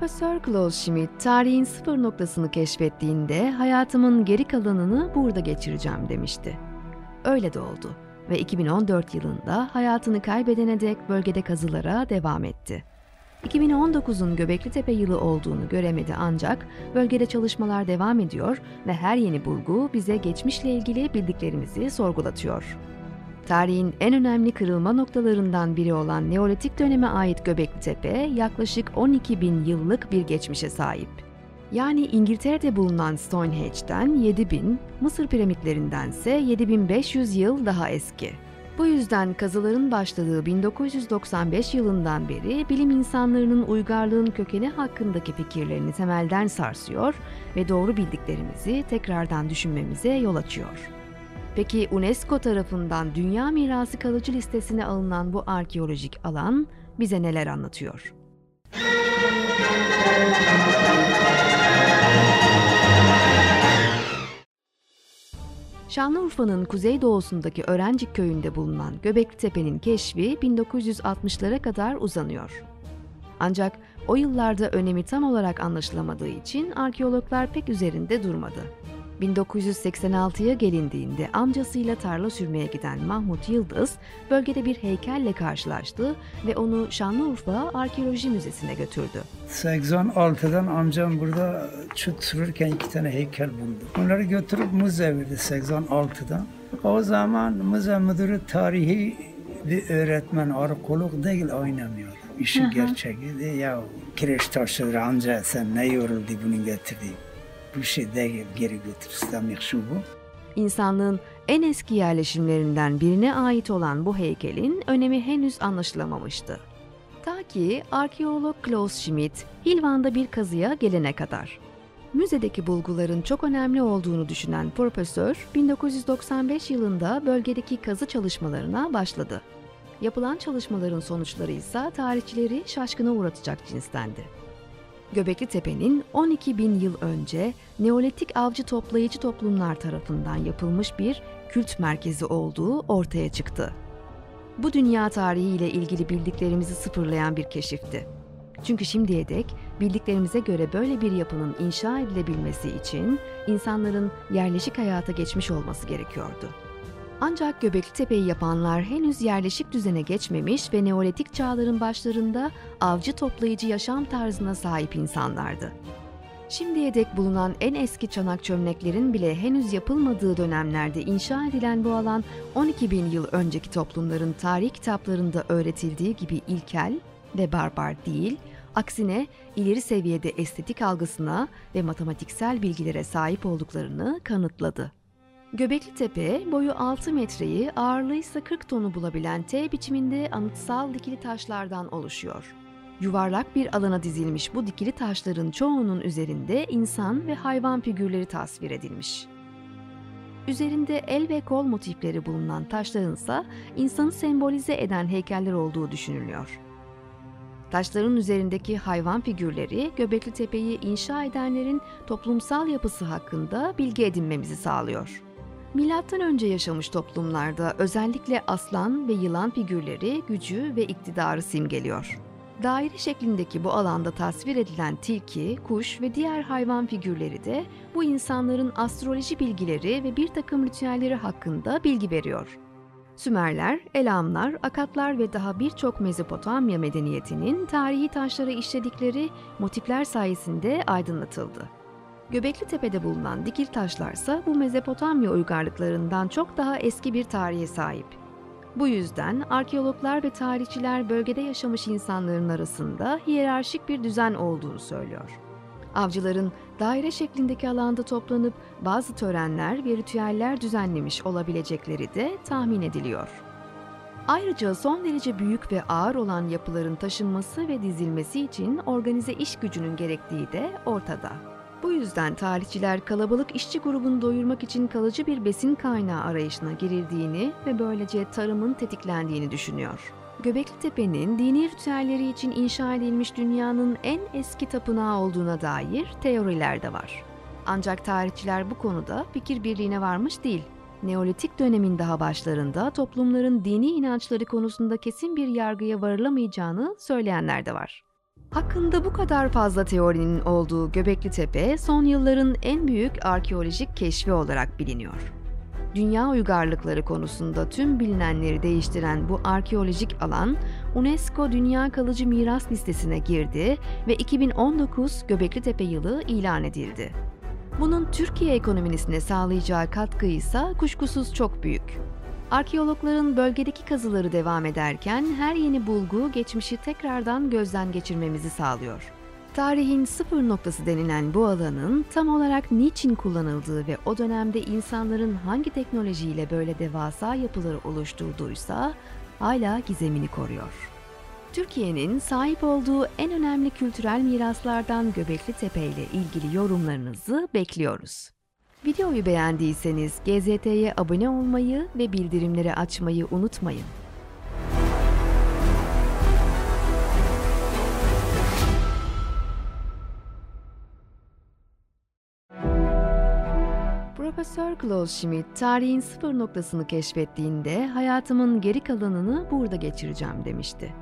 Profesör Schmidt tarihin sıfır noktasını keşfettiğinde hayatımın geri kalanını burada geçireceğim demişti. Öyle de oldu ve 2014 yılında hayatını kaybedene dek bölgede kazılara devam etti. 2019'un Göbekli Tepe yılı olduğunu göremedi ancak bölgede çalışmalar devam ediyor ve her yeni bulgu bize geçmişle ilgili bildiklerimizi sorgulatıyor. Tarihin en önemli kırılma noktalarından biri olan Neolitik döneme ait Göbekli Tepe yaklaşık 12 bin yıllık bir geçmişe sahip. Yani İngiltere'de bulunan Stonehenge'den 7000, Mısır piramitlerindense 7500 yıl daha eski. Bu yüzden kazıların başladığı 1995 yılından beri bilim insanlarının uygarlığın kökeni hakkındaki fikirlerini temelden sarsıyor ve doğru bildiklerimizi tekrardan düşünmemize yol açıyor. Peki UNESCO tarafından Dünya Mirası kalıcı listesine alınan bu arkeolojik alan bize neler anlatıyor? Şanlıurfa'nın kuzeydoğusundaki Öğrencik köyünde bulunan Göbekli Tepe'nin keşfi 1960'lara kadar uzanıyor. Ancak o yıllarda önemi tam olarak anlaşılamadığı için arkeologlar pek üzerinde durmadı. 1986'ya gelindiğinde amcasıyla tarla sürmeye giden Mahmut Yıldız bölgede bir heykelle karşılaştı ve onu Şanlıurfa Arkeoloji Müzesi'ne götürdü. 86'dan amcam burada çut sürürken iki tane heykel buldu. Onları götürüp müze verdi 86'dan. O zaman müze müdürü tarihi bir öğretmen, arkeolog değil oynamıyor. İşi gerçeği ya kireç taşları amca sen ne yoruldu bunu getirdi bir şey değil geri götür İslamiyet şu bu. İnsanlığın en eski yerleşimlerinden birine ait olan bu heykelin önemi henüz anlaşılamamıştı. Ta ki arkeolog Klaus Schmidt, Hilvan'da bir kazıya gelene kadar. Müzedeki bulguların çok önemli olduğunu düşünen profesör, 1995 yılında bölgedeki kazı çalışmalarına başladı. Yapılan çalışmaların sonuçları ise tarihçileri şaşkına uğratacak cinstendi. Göbekli Tepe'nin 12 bin yıl önce Neolitik avcı toplayıcı toplumlar tarafından yapılmış bir kült merkezi olduğu ortaya çıktı. Bu dünya tarihiyle ilgili bildiklerimizi sıfırlayan bir keşifti. Çünkü şimdiye dek bildiklerimize göre böyle bir yapının inşa edilebilmesi için insanların yerleşik hayata geçmiş olması gerekiyordu. Ancak Göbekli Tepe'yi yapanlar henüz yerleşik düzene geçmemiş ve Neolitik çağların başlarında avcı toplayıcı yaşam tarzına sahip insanlardı. Şimdiye dek bulunan en eski çanak çömleklerin bile henüz yapılmadığı dönemlerde inşa edilen bu alan 12 bin yıl önceki toplumların tarih kitaplarında öğretildiği gibi ilkel ve barbar değil, aksine ileri seviyede estetik algısına ve matematiksel bilgilere sahip olduklarını kanıtladı. Göbekli Tepe boyu 6 metreyi ağırlığı ise 40 tonu bulabilen T biçiminde anıtsal dikili taşlardan oluşuyor. Yuvarlak bir alana dizilmiş bu dikili taşların çoğunun üzerinde insan ve hayvan figürleri tasvir edilmiş. Üzerinde el ve kol motifleri bulunan taşların ise insanı sembolize eden heykeller olduğu düşünülüyor. Taşların üzerindeki hayvan figürleri Göbekli Tepe'yi inşa edenlerin toplumsal yapısı hakkında bilgi edinmemizi sağlıyor. Milattan önce yaşamış toplumlarda özellikle aslan ve yılan figürleri gücü ve iktidarı simgeliyor. Daire şeklindeki bu alanda tasvir edilen tilki, kuş ve diğer hayvan figürleri de bu insanların astroloji bilgileri ve bir takım ritüelleri hakkında bilgi veriyor. Sümerler, Elamlar, Akatlar ve daha birçok Mezopotamya medeniyetinin tarihi taşlara işledikleri motifler sayesinde aydınlatıldı. Göbekli Tepe'de bulunan dikil taşlarsa bu Mezopotamya uygarlıklarından çok daha eski bir tarihe sahip. Bu yüzden arkeologlar ve tarihçiler bölgede yaşamış insanların arasında hiyerarşik bir düzen olduğunu söylüyor. Avcıların daire şeklindeki alanda toplanıp bazı törenler ve ritüeller düzenlemiş olabilecekleri de tahmin ediliyor. Ayrıca son derece büyük ve ağır olan yapıların taşınması ve dizilmesi için organize iş gücünün gerektiği de ortada. Yüzden tarihçiler kalabalık işçi grubunu doyurmak için kalıcı bir besin kaynağı arayışına girildiğini ve böylece tarımın tetiklendiğini düşünüyor. Göbekli Tepe'nin dini ritüelleri için inşa edilmiş dünyanın en eski tapınağı olduğuna dair teoriler de var. Ancak tarihçiler bu konuda fikir birliğine varmış değil. Neolitik dönemin daha başlarında toplumların dini inançları konusunda kesin bir yargıya varılamayacağını söyleyenler de var. Hakkında bu kadar fazla teorinin olduğu Göbekli Tepe, son yılların en büyük arkeolojik keşfi olarak biliniyor. Dünya uygarlıkları konusunda tüm bilinenleri değiştiren bu arkeolojik alan, UNESCO Dünya Kalıcı Miras listesine girdi ve 2019 Göbekli Tepe yılı ilan edildi. Bunun Türkiye ekonomisine sağlayacağı katkı ise kuşkusuz çok büyük. Arkeologların bölgedeki kazıları devam ederken her yeni bulgu geçmişi tekrardan gözden geçirmemizi sağlıyor. Tarihin sıfır noktası denilen bu alanın tam olarak niçin kullanıldığı ve o dönemde insanların hangi teknolojiyle böyle devasa yapıları oluşturduysa hala gizemini koruyor. Türkiye'nin sahip olduğu en önemli kültürel miraslardan Göbekli Tepe ile ilgili yorumlarınızı bekliyoruz. Videoyu beğendiyseniz GZT'ye abone olmayı ve bildirimleri açmayı unutmayın. Profesör Klaus Schmidt tarihin sıfır noktasını keşfettiğinde hayatımın geri kalanını burada geçireceğim demişti.